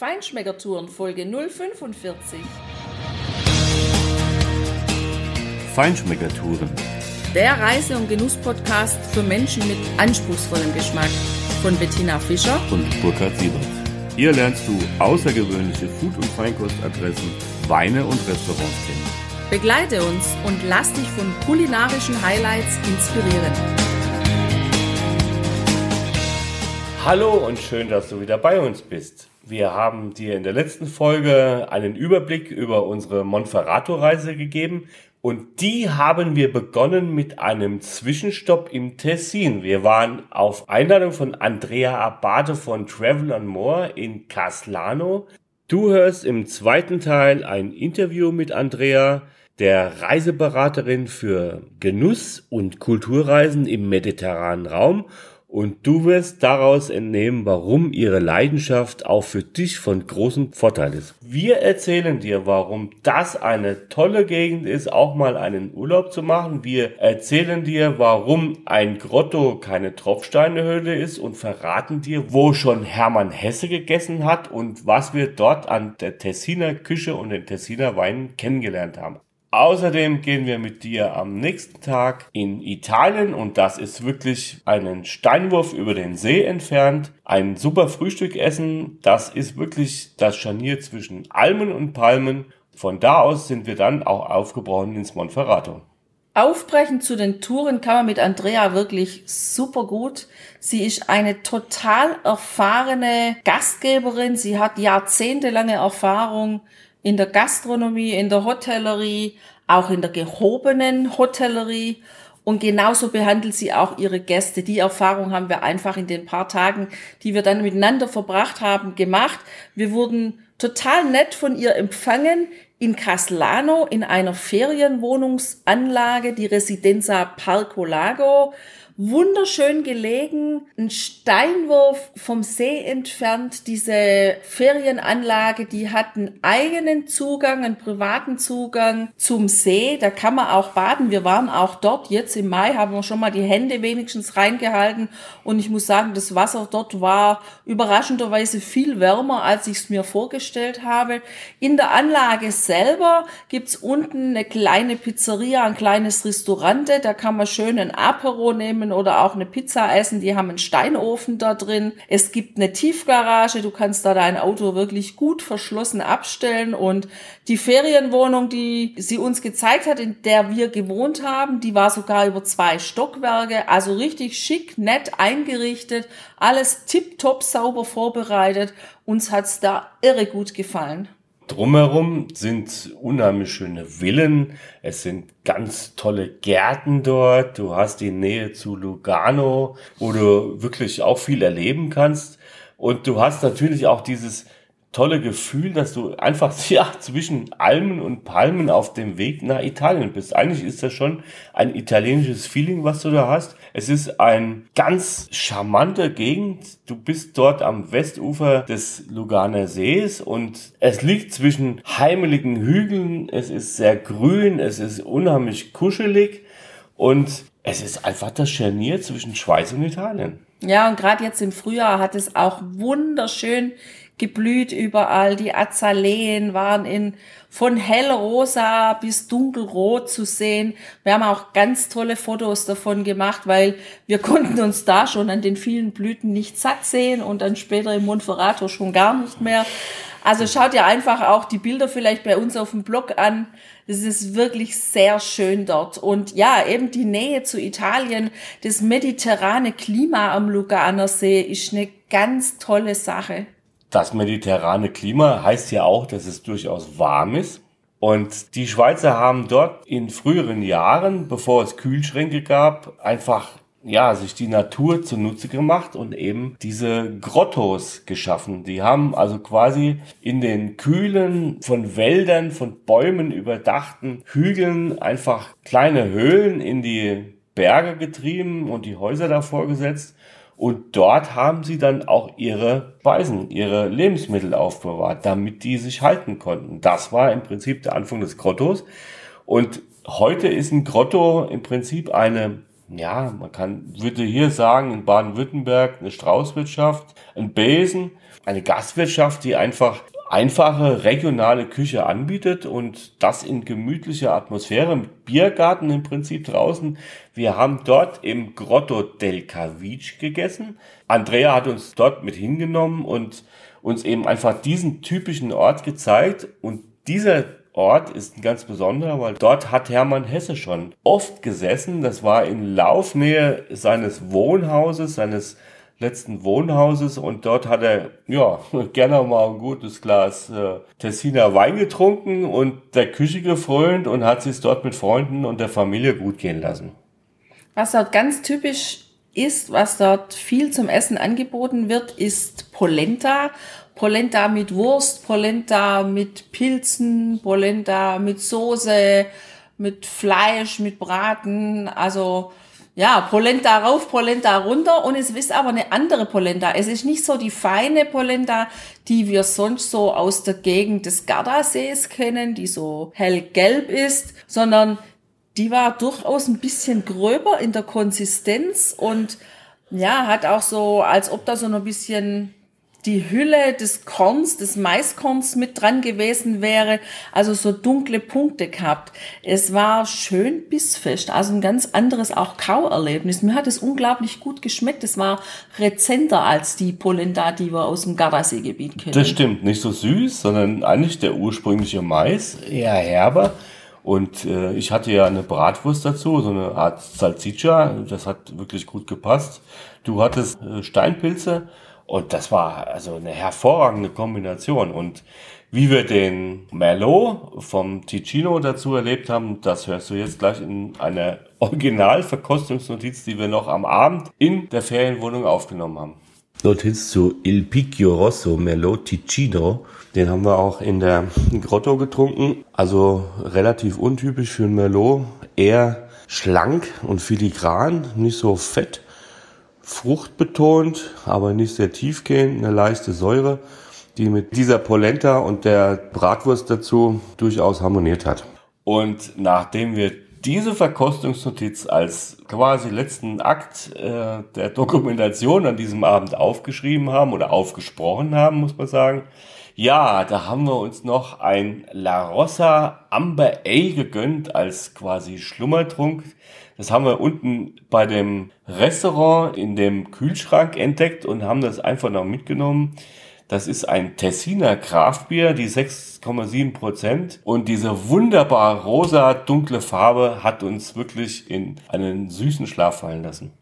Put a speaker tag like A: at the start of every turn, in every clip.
A: Feinschmeckertouren Folge 045.
B: Feinschmeckertouren.
A: Der Reise- und Genuss-Podcast für Menschen mit anspruchsvollem Geschmack von Bettina Fischer
B: und Burkhard Siebert. Hier lernst du außergewöhnliche Food- und Feinkostadressen, Weine und Restaurants kennen.
A: Begleite uns und lass dich von kulinarischen Highlights inspirieren.
B: Hallo und schön, dass du wieder bei uns bist. Wir haben dir in der letzten Folge einen Überblick über unsere Monferrato-Reise gegeben und die haben wir begonnen mit einem Zwischenstopp im Tessin. Wir waren auf Einladung von Andrea Abate von Travel and More in Caslano. Du hörst im zweiten Teil ein Interview mit Andrea, der Reiseberaterin für Genuss und Kulturreisen im mediterranen Raum und du wirst daraus entnehmen, warum ihre Leidenschaft auch für dich von großem Vorteil ist. Wir erzählen dir, warum das eine tolle Gegend ist, auch mal einen Urlaub zu machen. Wir erzählen dir, warum ein Grotto keine Tropfsteinehöhle ist und verraten dir, wo schon Hermann Hesse gegessen hat und was wir dort an der Tessiner Küche und den Tessiner Weinen kennengelernt haben. Außerdem gehen wir mit dir am nächsten Tag in Italien und das ist wirklich einen Steinwurf über den See entfernt. Ein super Frühstück essen. Das ist wirklich das Scharnier zwischen Almen und Palmen. Von da aus sind wir dann auch aufgebrochen ins Monferrato.
A: Aufbrechen zu den Touren kann man mit Andrea wirklich super gut. Sie ist eine total erfahrene Gastgeberin. Sie hat jahrzehntelange Erfahrung in der Gastronomie, in der Hotellerie, auch in der gehobenen Hotellerie. Und genauso behandelt sie auch ihre Gäste. Die Erfahrung haben wir einfach in den paar Tagen, die wir dann miteinander verbracht haben, gemacht. Wir wurden total nett von ihr empfangen in Caslano in einer Ferienwohnungsanlage, die Residenza Parco Lago wunderschön gelegen, ein Steinwurf vom See entfernt. Diese Ferienanlage, die hat einen eigenen Zugang, einen privaten Zugang zum See. Da kann man auch baden. Wir waren auch dort. Jetzt im Mai haben wir schon mal die Hände wenigstens reingehalten. Und ich muss sagen, das Wasser dort war überraschenderweise viel wärmer, als ich es mir vorgestellt habe. In der Anlage selber gibt's unten eine kleine Pizzeria, ein kleines Restaurant. Da kann man schön ein Apero nehmen oder auch eine Pizza essen. Die haben einen Steinofen da drin. Es gibt eine Tiefgarage. Du kannst da dein Auto wirklich gut verschlossen abstellen. Und die Ferienwohnung, die sie uns gezeigt hat, in der wir gewohnt haben, die war sogar über zwei Stockwerke. Also richtig schick, nett eingerichtet. Alles tipptopp sauber vorbereitet. Uns hat's da irre gut gefallen.
B: Drumherum sind unheimlich schöne Villen. Es sind ganz tolle Gärten dort. Du hast die Nähe zu Lugano, wo du wirklich auch viel erleben kannst. Und du hast natürlich auch dieses tolle Gefühl, dass du einfach ja, zwischen Almen und Palmen auf dem Weg nach Italien bist. Eigentlich ist das schon ein italienisches Feeling, was du da hast. Es ist ein ganz charmante Gegend. Du bist dort am Westufer des Luganer Sees und es liegt zwischen heimeligen Hügeln. Es ist sehr grün, es ist unheimlich kuschelig und es ist einfach das Scharnier zwischen Schweiz und Italien.
A: Ja, und gerade jetzt im Frühjahr hat es auch wunderschön geblüht überall. Die Azaleen waren in von hellrosa bis dunkelrot zu sehen. Wir haben auch ganz tolle Fotos davon gemacht, weil wir konnten uns da schon an den vielen Blüten nicht satt sehen und dann später im Monferrato schon gar nicht mehr. Also schaut ihr einfach auch die Bilder vielleicht bei uns auf dem Blog an. Es ist wirklich sehr schön dort. Und ja, eben die Nähe zu Italien, das mediterrane Klima am Luganer See ist eine ganz tolle Sache.
B: Das mediterrane Klima heißt ja auch, dass es durchaus warm ist. Und die Schweizer haben dort in früheren Jahren, bevor es Kühlschränke gab, einfach ja, sich die Natur zunutze gemacht und eben diese Grottos geschaffen. Die haben also quasi in den kühlen, von Wäldern, von Bäumen überdachten Hügeln einfach kleine Höhlen in die Berge getrieben und die Häuser davor gesetzt und dort haben sie dann auch ihre Speisen, ihre Lebensmittel aufbewahrt, damit die sich halten konnten. Das war im Prinzip der Anfang des Grottos. Und heute ist ein Grotto im Prinzip eine, ja, man kann, würde hier sagen, in Baden-Württemberg eine Straußwirtschaft, ein Besen, eine Gastwirtschaft, die einfach einfache regionale Küche anbietet und das in gemütlicher Atmosphäre, mit Biergarten im Prinzip draußen. Wir haben dort im Grotto del Cavic gegessen. Andrea hat uns dort mit hingenommen und uns eben einfach diesen typischen Ort gezeigt und dieser Ort ist ein ganz besonderer, weil dort hat Hermann Hesse schon oft gesessen. Das war in Laufnähe seines Wohnhauses, seines letzten Wohnhauses und dort hat er ja gerne mal ein gutes Glas äh, Tessiner Wein getrunken und der Küche gefrönt und hat sich dort mit Freunden und der Familie gut gehen lassen.
A: Was dort ganz typisch ist, was dort viel zum Essen angeboten wird, ist Polenta. Polenta mit Wurst, Polenta mit Pilzen, Polenta mit Soße, mit Fleisch, mit Braten. Also ja, Polenta rauf, Polenta runter und es ist aber eine andere Polenta. Es ist nicht so die feine Polenta, die wir sonst so aus der Gegend des Gardasees kennen, die so hellgelb ist, sondern die war durchaus ein bisschen gröber in der Konsistenz und ja, hat auch so, als ob da so ein bisschen die Hülle des Korns, des Maiskorns mit dran gewesen wäre, also so dunkle Punkte gehabt. Es war schön bissfest, also ein ganz anderes auch Kauerlebnis. Mir hat es unglaublich gut geschmeckt. Es war rezenter als die Polenta, die wir aus dem Gardasee-Gebiet kennen.
B: Das stimmt, nicht so süß, sondern eigentlich der ursprüngliche Mais, eher herber. Und äh, ich hatte ja eine Bratwurst dazu, so eine Art Salsiccia. Das hat wirklich gut gepasst. Du hattest äh, Steinpilze und das war also eine hervorragende Kombination. Und wie wir den Merlot vom Ticino dazu erlebt haben, das hörst du jetzt gleich in einer Originalverkostungsnotiz, die wir noch am Abend in der Ferienwohnung aufgenommen haben. Notiz zu Il Picchio Rosso Merlot Ticino. Den haben wir auch in der Grotto getrunken. Also relativ untypisch für ein Merlot. Eher schlank und filigran, nicht so fett fruchtbetont, aber nicht sehr tiefgehend, eine leichte Säure, die mit dieser Polenta und der Bratwurst dazu durchaus harmoniert hat. Und nachdem wir diese Verkostungsnotiz als quasi letzten Akt äh, der Dokumentation an diesem Abend aufgeschrieben haben oder aufgesprochen haben, muss man sagen, ja, da haben wir uns noch ein La Rossa Amber Ale gegönnt als quasi Schlummertrunk. Das haben wir unten bei dem Restaurant in dem Kühlschrank entdeckt und haben das einfach noch mitgenommen. Das ist ein Tessiner Kraftbier, die 6,7 Prozent. Und diese wunderbar rosa, dunkle Farbe hat uns wirklich in einen süßen Schlaf fallen lassen.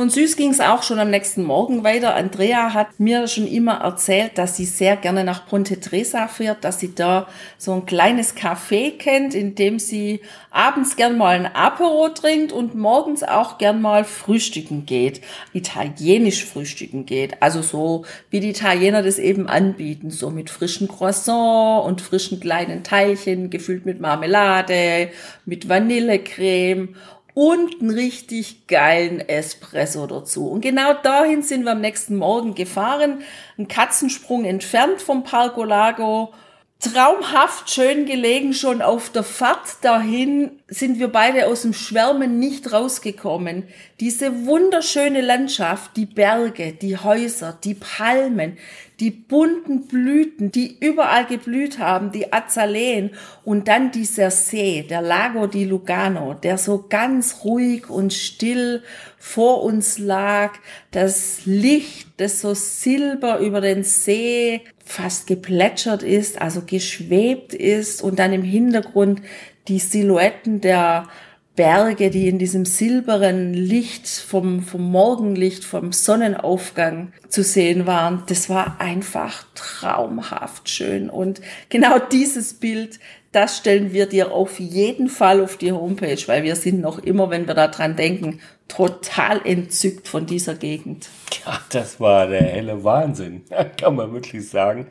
A: Und süß ging es auch schon am nächsten Morgen weiter. Andrea hat mir schon immer erzählt, dass sie sehr gerne nach Ponte Tresa fährt, dass sie da so ein kleines Café kennt, in dem sie abends gern mal ein Apero trinkt und morgens auch gern mal frühstücken geht. Italienisch frühstücken geht. Also so, wie die Italiener das eben anbieten. So mit frischen Croissant und frischen kleinen Teilchen, gefüllt mit Marmelade, mit Vanillecreme und einen richtig geilen Espresso dazu. Und genau dahin sind wir am nächsten Morgen gefahren, ein Katzensprung entfernt vom Parco Lago. Traumhaft schön gelegen schon auf der Fahrt dahin sind wir beide aus dem Schwärmen nicht rausgekommen. Diese wunderschöne Landschaft, die Berge, die Häuser, die Palmen, die bunten Blüten, die überall geblüht haben, die Azaleen und dann dieser See, der Lago di Lugano, der so ganz ruhig und still vor uns lag, das Licht, das so silber über den See fast geplätschert ist, also geschwebt ist und dann im Hintergrund die Silhouetten der Berge, die in diesem silberen Licht vom, vom Morgenlicht, vom Sonnenaufgang zu sehen waren, das war einfach traumhaft schön. Und genau dieses Bild, das stellen wir dir auf jeden Fall auf die Homepage, weil wir sind noch immer, wenn wir daran denken, total entzückt von dieser Gegend.
B: Ja, das war der helle Wahnsinn, kann man wirklich sagen.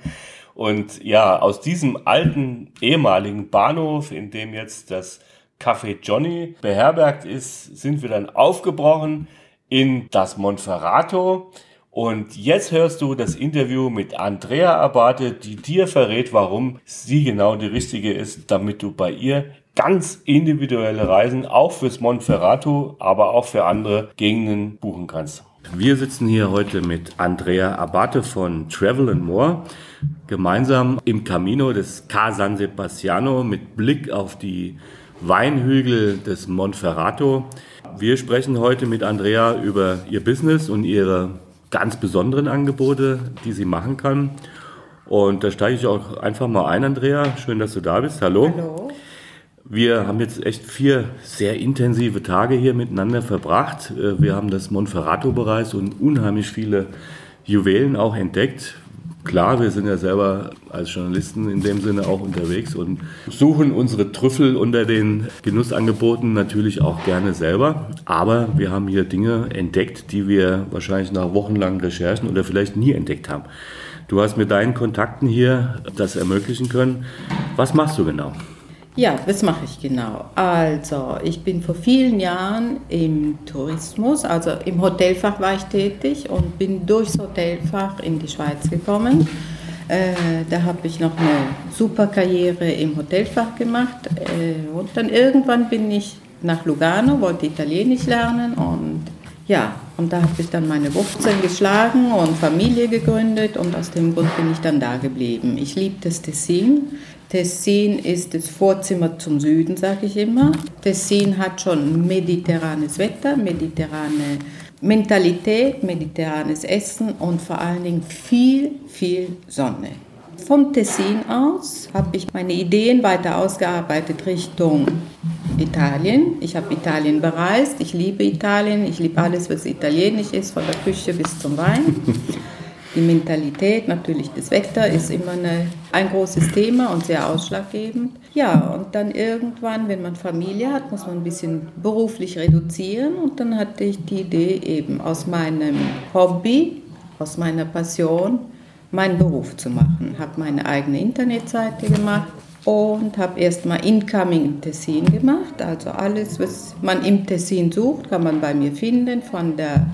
B: Und ja, aus diesem alten ehemaligen Bahnhof, in dem jetzt das Café Johnny beherbergt ist, sind wir dann aufgebrochen in das Monferrato. Und jetzt hörst du das Interview mit Andrea Abate, die dir verrät, warum sie genau die richtige ist, damit du bei ihr ganz individuelle Reisen auch fürs Monferrato, aber auch für andere Gegenden buchen kannst. Wir sitzen hier heute mit Andrea Abate von Travel and More gemeinsam im Camino des Ca San Sebastiano mit Blick auf die Weinhügel des Monferrato. Wir sprechen heute mit Andrea über ihr Business und ihre ganz besonderen Angebote, die sie machen kann. Und da steige ich auch einfach mal ein, Andrea. Schön, dass du da bist. Hallo. Hallo. Wir haben jetzt echt vier sehr intensive Tage hier miteinander verbracht. Äh, wir haben das Monferrato-Bereich und unheimlich viele Juwelen auch entdeckt. Klar, wir sind ja selber als Journalisten in dem Sinne auch unterwegs und suchen unsere Trüffel unter den Genussangeboten natürlich auch gerne selber. Aber wir haben hier Dinge entdeckt, die wir wahrscheinlich nach wochenlangen Recherchen oder vielleicht nie entdeckt haben. Du hast mit deinen Kontakten hier das ermöglichen können. Was machst du genau?
C: Ja, das mache ich genau. Also, ich bin vor vielen Jahren im Tourismus, also im Hotelfach war ich tätig und bin durchs Hotelfach in die Schweiz gekommen. Äh, da habe ich noch eine super Karriere im Hotelfach gemacht äh, und dann irgendwann bin ich nach Lugano, wollte Italienisch lernen und ja, und da habe ich dann meine Wurzeln geschlagen und Familie gegründet und aus dem Grund bin ich dann da geblieben. Ich liebe das Tessin. Tessin ist das Vorzimmer zum Süden, sage ich immer. Tessin hat schon mediterranes Wetter, mediterrane Mentalität, mediterranes Essen und vor allen Dingen viel, viel Sonne. Vom Tessin aus habe ich meine Ideen weiter ausgearbeitet Richtung Italien. Ich habe Italien bereist. Ich liebe Italien. Ich liebe alles, was italienisch ist, von der Küche bis zum Wein. Die Mentalität, natürlich das Wetter ist immer eine, ein großes Thema und sehr ausschlaggebend. Ja, und dann irgendwann, wenn man Familie hat, muss man ein bisschen beruflich reduzieren. Und dann hatte ich die Idee eben aus meinem Hobby, aus meiner Passion, meinen Beruf zu machen. Habe meine eigene Internetseite gemacht und habe erstmal Incoming im Tessin gemacht. Also alles, was man im Tessin sucht, kann man bei mir finden, von der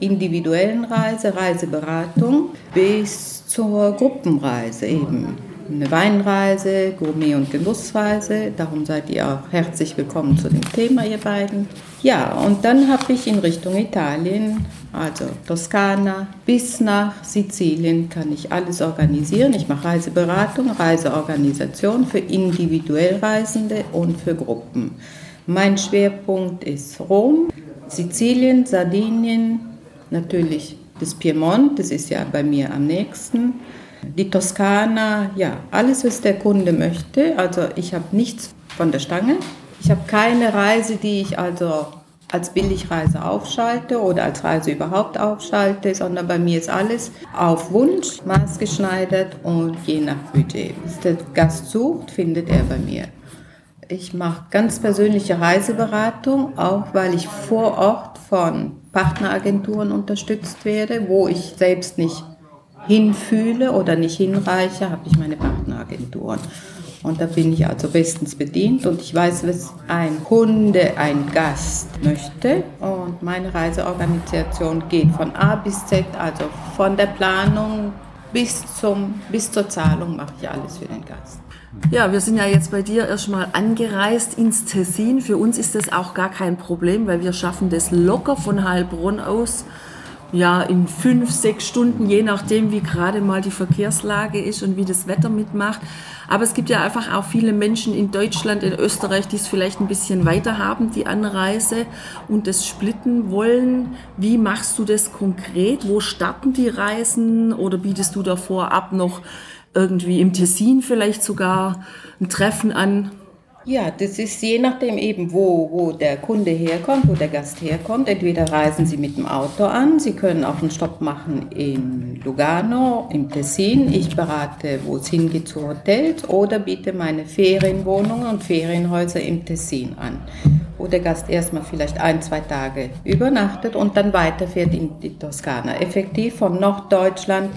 C: individuellen Reise, Reiseberatung bis zur Gruppenreise eben. Eine Weinreise, Gourmet- und Genussreise. Darum seid ihr auch herzlich willkommen zu dem Thema, ihr beiden. Ja, und dann habe ich in Richtung Italien, also Toskana bis nach Sizilien, kann ich alles organisieren. Ich mache Reiseberatung, Reiseorganisation für individuell Reisende und für Gruppen. Mein Schwerpunkt ist Rom, Sizilien, Sardinien, natürlich das Piemont, das ist ja bei mir am nächsten. Die Toskana, ja, alles, was der Kunde möchte. Also ich habe nichts von der Stange. Ich habe keine Reise, die ich also als Billigreise aufschalte oder als Reise überhaupt aufschalte, sondern bei mir ist alles auf Wunsch, maßgeschneidert und je nach Budget. Was der Gast sucht, findet er bei mir. Ich mache ganz persönliche Reiseberatung, auch weil ich vor Ort von Partneragenturen unterstützt werde, wo ich selbst nicht hinfühle oder nicht hinreiche, habe ich meine Partneragenturen. Und da bin ich also bestens bedient und ich weiß, was ein Kunde, ein Gast möchte. Und meine Reiseorganisation geht von A bis Z, also von der Planung bis, zum, bis zur Zahlung mache ich alles für den Gast.
A: Ja, wir sind ja jetzt bei dir erstmal angereist ins Tessin. Für uns ist das auch gar kein Problem, weil wir schaffen das locker von Heilbronn aus. Ja, in fünf, sechs Stunden, je nachdem, wie gerade mal die Verkehrslage ist und wie das Wetter mitmacht. Aber es gibt ja einfach auch viele Menschen in Deutschland, in Österreich, die es vielleicht ein bisschen weiter haben, die Anreise und das splitten wollen. Wie machst du das konkret? Wo starten die Reisen oder bietest du davor ab noch irgendwie im Tessin vielleicht sogar ein Treffen an?
C: Ja, das ist je nachdem eben, wo, wo der Kunde herkommt, wo der Gast herkommt. Entweder reisen Sie mit dem Auto an, Sie können auch einen Stopp machen in Lugano, im Tessin. Ich berate, wo es hingeht zu Hotels oder biete meine Ferienwohnungen und Ferienhäuser im Tessin an, wo der Gast erstmal vielleicht ein, zwei Tage übernachtet und dann weiterfährt in die Toskana. Effektiv von Norddeutschland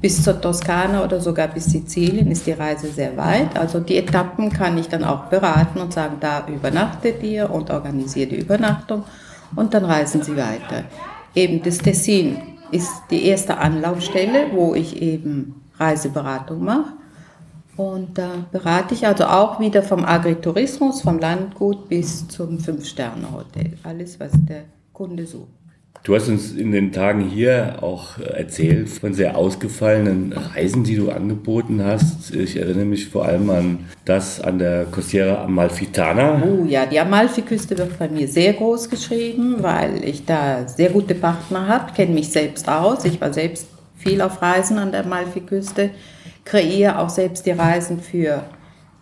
C: bis zur Toskana oder sogar bis Sizilien ist die Reise sehr weit. Also die Etappen kann ich dann auch beraten und sagen, da übernachtet ihr und organisiert die Übernachtung und dann reisen sie weiter. Eben das Tessin ist die erste Anlaufstelle, wo ich eben Reiseberatung mache. Und da berate ich also auch wieder vom Agritourismus, vom Landgut bis zum Fünf-Sterne-Hotel. Alles, was der Kunde sucht.
B: Du hast uns in den Tagen hier auch erzählt von sehr ausgefallenen Reisen, die du angeboten hast. Ich erinnere mich vor allem an das an der Costiera Amalfitana.
C: Oh ja, die Amalfiküste wird bei mir sehr groß geschrieben, weil ich da sehr gute Partner habe, kenne mich selbst aus. Ich war selbst viel auf Reisen an der Amalfiküste, kreiere auch selbst die Reisen für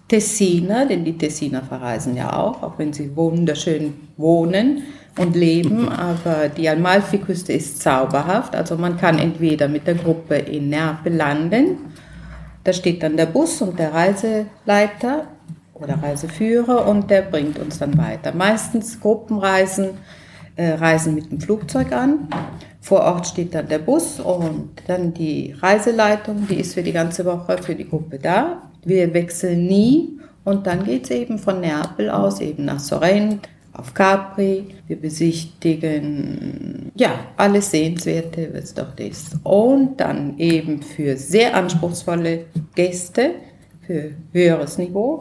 C: Tessiner, denn die Tessiner verreisen ja auch, auch wenn sie wunderschön wohnen und leben, aber die Amalfiküste ist zauberhaft. Also man kann entweder mit der Gruppe in Neapel landen, da steht dann der Bus und der Reiseleiter oder Reiseführer und der bringt uns dann weiter. Meistens Gruppenreisen äh, reisen mit dem Flugzeug an. Vor Ort steht dann der Bus und dann die Reiseleitung, die ist für die ganze Woche für die Gruppe da. Wir wechseln nie und dann geht es eben von Neapel aus eben nach Sorrent, auf Capri. Wir besichtigen ja alles Sehenswerte, was dort ist. Und dann eben für sehr anspruchsvolle Gäste, für höheres Niveau,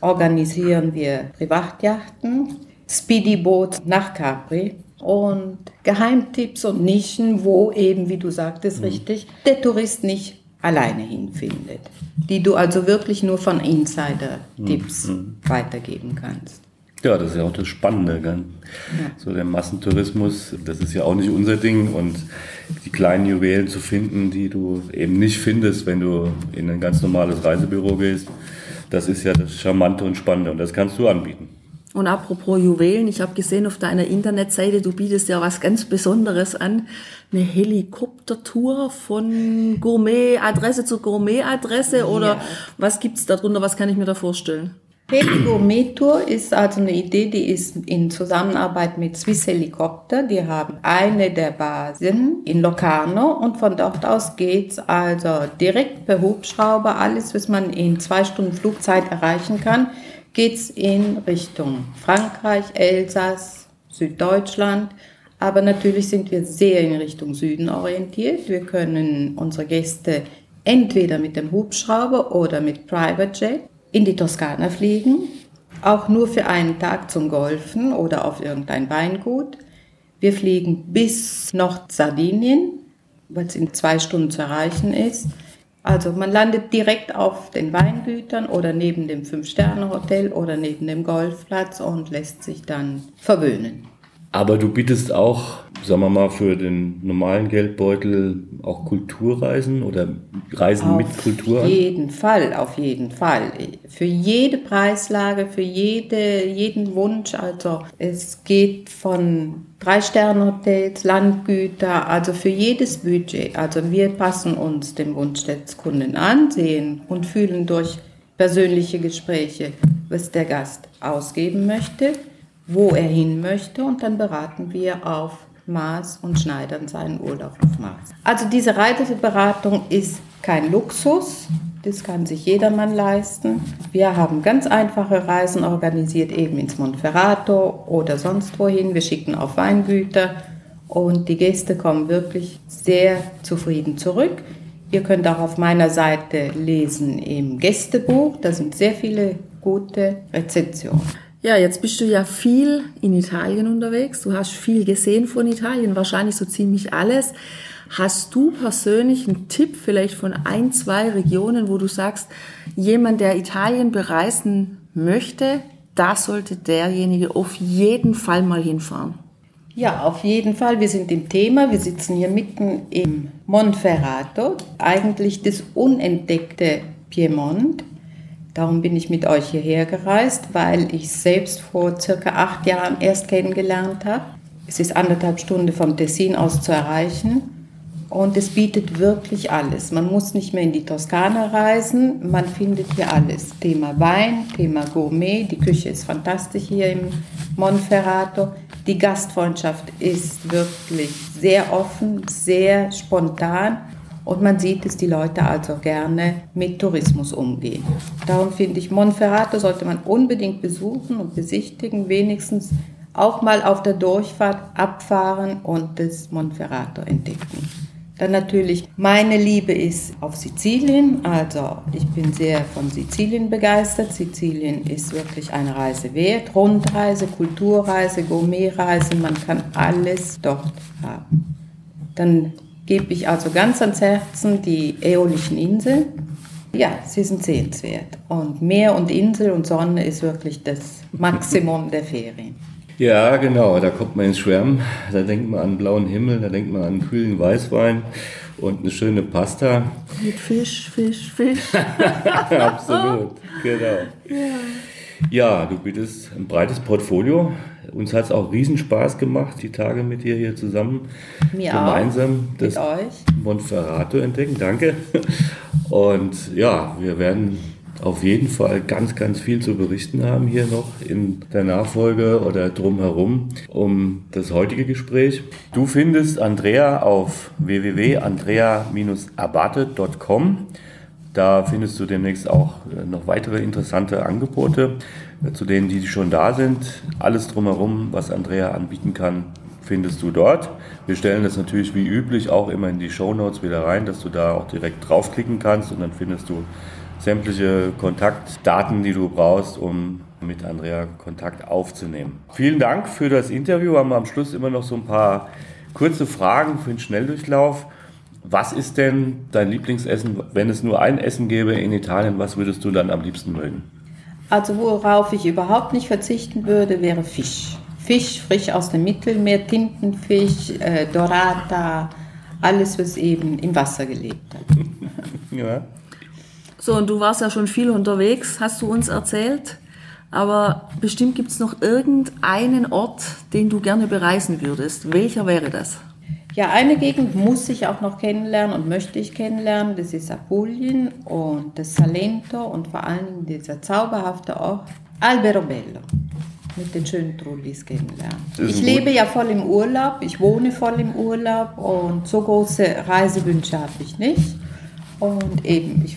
C: organisieren wir Privatjachten, Speedyboot nach Capri und Geheimtipps und Nischen, wo eben, wie du sagtest, mhm. richtig, der Tourist nicht alleine hinfindet, die du also wirklich nur von Insider-Tipps mhm. weitergeben kannst.
B: Ja, das ist ja auch das Spannende. Gell? Ja. So der Massentourismus, das ist ja auch nicht unser Ding. Und die kleinen Juwelen zu finden, die du eben nicht findest, wenn du in ein ganz normales Reisebüro gehst, das ist ja das Charmante und Spannende. Und das kannst du anbieten.
A: Und apropos Juwelen, ich habe gesehen auf deiner Internetseite, du bietest ja was ganz Besonderes an, eine Helikoptertour von Gourmet-Adresse zu Gourmet-Adresse oder ja. was gibt's darunter, was kann ich mir da vorstellen?
C: Heli Gourmet Tour ist also eine Idee, die ist in Zusammenarbeit mit Swiss Helikopter. Die haben eine der Basen in Locarno und von dort aus geht's also direkt per Hubschrauber, alles, was man in zwei Stunden Flugzeit erreichen kann, geht es in Richtung Frankreich, Elsass, Süddeutschland. Aber natürlich sind wir sehr in Richtung Süden orientiert. Wir können unsere Gäste entweder mit dem Hubschrauber oder mit Private Jet in die Toskana fliegen, auch nur für einen Tag zum Golfen oder auf irgendein Weingut. Wir fliegen bis Nord-Sardinien, weil es in zwei Stunden zu erreichen ist. Also man landet direkt auf den Weingütern oder neben dem Fünf-Sterne-Hotel oder neben dem Golfplatz und lässt sich dann verwöhnen.
B: Aber du bietest auch, sagen wir mal, für den normalen Geldbeutel auch Kulturreisen oder Reisen
C: auf
B: mit Kultur?
C: Auf jeden Fall, auf jeden Fall. Für jede Preislage, für jede, jeden Wunsch. Also es geht von Drei-Sterne-Hotels, Landgüter, also für jedes Budget. Also wir passen uns dem Wunsch des Kunden an, sehen und fühlen durch persönliche Gespräche, was der Gast ausgeben möchte wo er hin möchte und dann beraten wir auf Maß und schneidern seinen Urlaub auf Maß. Also diese Reiseberatung ist kein Luxus, das kann sich jedermann leisten. Wir haben ganz einfache Reisen organisiert, eben ins Monferrato oder sonst wohin. Wir schicken auf Weingüter und die Gäste kommen wirklich sehr zufrieden zurück. Ihr könnt auch auf meiner Seite lesen im Gästebuch, da sind sehr viele gute Rezensionen.
A: Ja, jetzt bist du ja viel in Italien unterwegs. Du hast viel gesehen von Italien, wahrscheinlich so ziemlich alles. Hast du persönlich einen Tipp vielleicht von ein, zwei Regionen, wo du sagst, jemand, der Italien bereisen möchte, da sollte derjenige auf jeden Fall mal hinfahren?
C: Ja, auf jeden Fall. Wir sind im Thema. Wir sitzen hier mitten im Monferrato, eigentlich das unentdeckte Piemont. Darum bin ich mit euch hierher gereist, weil ich selbst vor circa acht Jahren erst kennengelernt habe. Es ist anderthalb Stunden vom Tessin aus zu erreichen und es bietet wirklich alles. Man muss nicht mehr in die Toskana reisen, man findet hier alles. Thema Wein, Thema Gourmet, die Küche ist fantastisch hier im Monferrato. Die Gastfreundschaft ist wirklich sehr offen, sehr spontan und man sieht, dass die Leute also gerne mit Tourismus umgehen. Darum finde ich, Monferrato sollte man unbedingt besuchen und besichtigen, wenigstens auch mal auf der Durchfahrt abfahren und das Monferrato entdecken. Dann natürlich, meine Liebe ist auf Sizilien. Also ich bin sehr von Sizilien begeistert. Sizilien ist wirklich eine Reise wert. Rundreise, Kulturreise, Gourmetreise, man kann alles dort haben. Dann gebe ich also ganz ans Herzen die Äolischen Inseln. Ja, sie sind sehenswert. Und Meer und Insel und Sonne ist wirklich das Maximum der Ferien.
B: Ja, genau, da kommt man ins Schwärmen, da denkt man an blauen Himmel, da denkt man an kühlen Weißwein und eine schöne Pasta.
A: Mit Fisch, Fisch, Fisch.
B: Absolut, genau. Ja. Ja, du bietest ein breites Portfolio. Uns hat es auch riesen Spaß gemacht, die Tage mit dir hier zusammen
C: Mir
B: gemeinsam
C: auch, das
B: Monferrato entdecken. Danke. Und ja, wir werden auf jeden Fall ganz, ganz viel zu berichten haben hier noch in der Nachfolge oder drumherum um das heutige Gespräch. Du findest Andrea auf www.andrea-abate.com. Da findest du demnächst auch äh, noch weitere interessante Angebote, äh, zu denen, die schon da sind. Alles drumherum, was Andrea anbieten kann, findest du dort. Wir stellen das natürlich wie üblich auch immer in die Show Notes wieder rein, dass du da auch direkt draufklicken kannst und dann findest du sämtliche Kontaktdaten, die du brauchst, um mit Andrea Kontakt aufzunehmen. Vielen Dank für das Interview. Wir haben am Schluss immer noch so ein paar kurze Fragen für den Schnelldurchlauf. Was ist denn dein Lieblingsessen, wenn es nur ein Essen gäbe in Italien, was würdest du dann am liebsten mögen?
C: Also worauf ich überhaupt nicht verzichten würde, wäre Fisch. Fisch frisch aus dem Mittelmeer, Tintenfisch, äh, Dorata, alles, was eben im Wasser gelebt hat.
A: ja. So, und du warst ja schon viel unterwegs, hast du uns erzählt. Aber bestimmt gibt es noch irgendeinen Ort, den du gerne bereisen würdest. Welcher wäre das?
C: Ja, eine Gegend muss ich auch noch kennenlernen und möchte ich kennenlernen. Das ist Apulien und das Salento und vor allem dieser zauberhafte Ort Alberobello mit den schönen Trullis kennenlernen. Ich lebe ja voll im Urlaub, ich wohne voll im Urlaub und so große Reisewünsche habe ich nicht. Und eben, ich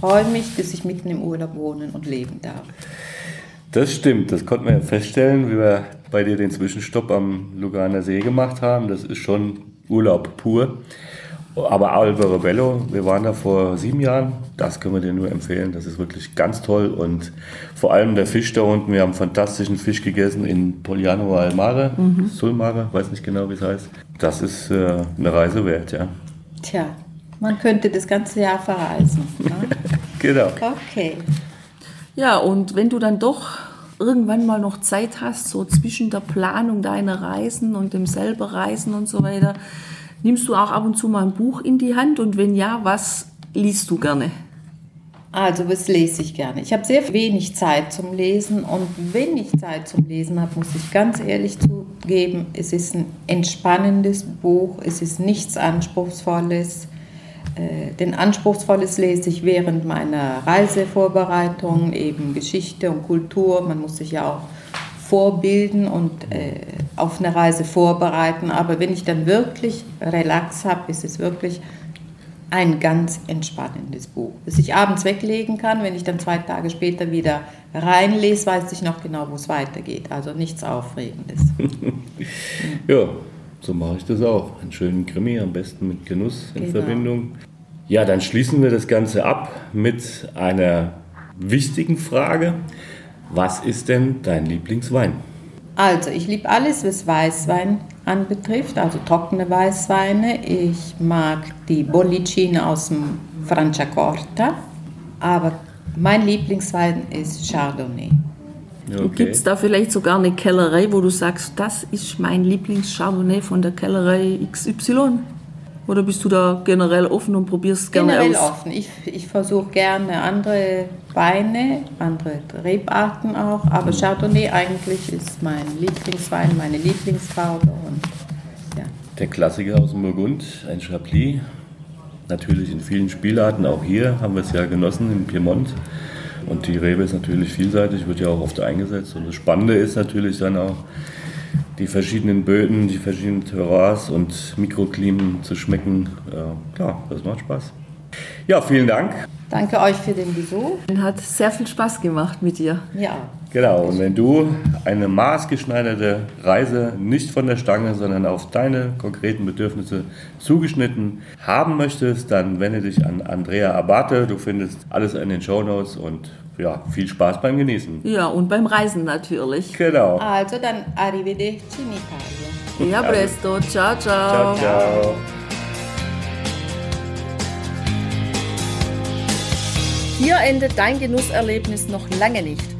C: freue mich, dass ich mitten im Urlaub wohnen und leben darf.
B: Das stimmt, das konnten wir ja feststellen, wie wir bei dir den Zwischenstopp am Luganer See gemacht haben. Das ist schon Urlaub pur. Aber Alvaro Bello, wir waren da vor sieben Jahren, das können wir dir nur empfehlen. Das ist wirklich ganz toll und vor allem der Fisch da unten. Wir haben fantastischen Fisch gegessen in Poliano al Mare, mhm. Sulmare, weiß nicht genau, wie es heißt. Das ist äh, eine Reise wert, ja.
C: Tja, man könnte das ganze Jahr verreisen. Ne?
B: genau.
C: Okay.
A: Ja, und wenn du dann doch irgendwann mal noch Zeit hast, so zwischen der Planung deiner Reisen und dem selber Reisen und so weiter, nimmst du auch ab und zu mal ein Buch in die Hand und wenn ja, was liest du gerne?
C: Also, was lese ich gerne? Ich habe sehr wenig Zeit zum Lesen und wenn ich Zeit zum Lesen habe, muss ich ganz ehrlich zugeben, es ist ein entspannendes Buch, es ist nichts Anspruchsvolles. Äh, denn Anspruchsvolles lese ich während meiner Reisevorbereitung, eben Geschichte und Kultur. Man muss sich ja auch vorbilden und äh, auf eine Reise vorbereiten. Aber wenn ich dann wirklich Relax habe, ist es wirklich ein ganz entspannendes Buch, das ich abends weglegen kann. Wenn ich dann zwei Tage später wieder reinlese, weiß ich noch genau, wo es weitergeht. Also nichts Aufregendes.
B: ja, so mache ich das auch. Einen schönen Krimi, am besten mit Genuss in genau. Verbindung. Ja, dann schließen wir das Ganze ab mit einer wichtigen Frage. Was ist denn dein Lieblingswein?
C: Also, ich liebe alles, was Weißwein anbetrifft, also trockene Weißweine. Ich mag die Bollicine aus dem Franciacorta, aber mein Lieblingswein ist Chardonnay.
A: Okay. Gibt es da vielleicht sogar eine Kellerei, wo du sagst, das ist mein Lieblings-Chardonnay von der Kellerei XY? Oder bist du da generell offen und probierst gerne
C: generell
A: aus?
C: Generell offen. Ich, ich versuche gerne andere Weine, andere Rebarten auch. Aber Chardonnay eigentlich ist mein Lieblingswein, meine Lieblingsfarbe. Und,
B: ja. Der Klassiker aus dem Burgund, ein Chablis. Natürlich in vielen Spielarten. Auch hier haben wir es ja genossen im Piemont. Und die Rebe ist natürlich vielseitig, wird ja auch oft eingesetzt. Und das Spannende ist natürlich dann auch, die verschiedenen Böden, die verschiedenen Terroirs und Mikroklimen zu schmecken. Äh, klar, das macht Spaß. Ja, vielen Dank.
C: Danke euch für den Besuch.
A: Hat sehr viel Spaß gemacht mit dir.
C: Ja,
B: Genau, und wenn du eine maßgeschneiderte Reise nicht von der Stange, sondern auf deine konkreten Bedürfnisse zugeschnitten haben möchtest, dann wende dich an Andrea Abate. Du findest alles in den Shownotes und ja, viel Spaß beim Genießen.
A: Ja, und beim Reisen natürlich.
B: Genau.
C: Also dann arrivederci in Italia.
A: Ja, presto. Ciao, ciao.
B: Ciao, ciao.
A: Hier endet dein Genusserlebnis noch lange nicht.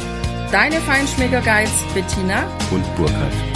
A: Deine Feinschmecker-Guides Bettina
B: Und Burkhard.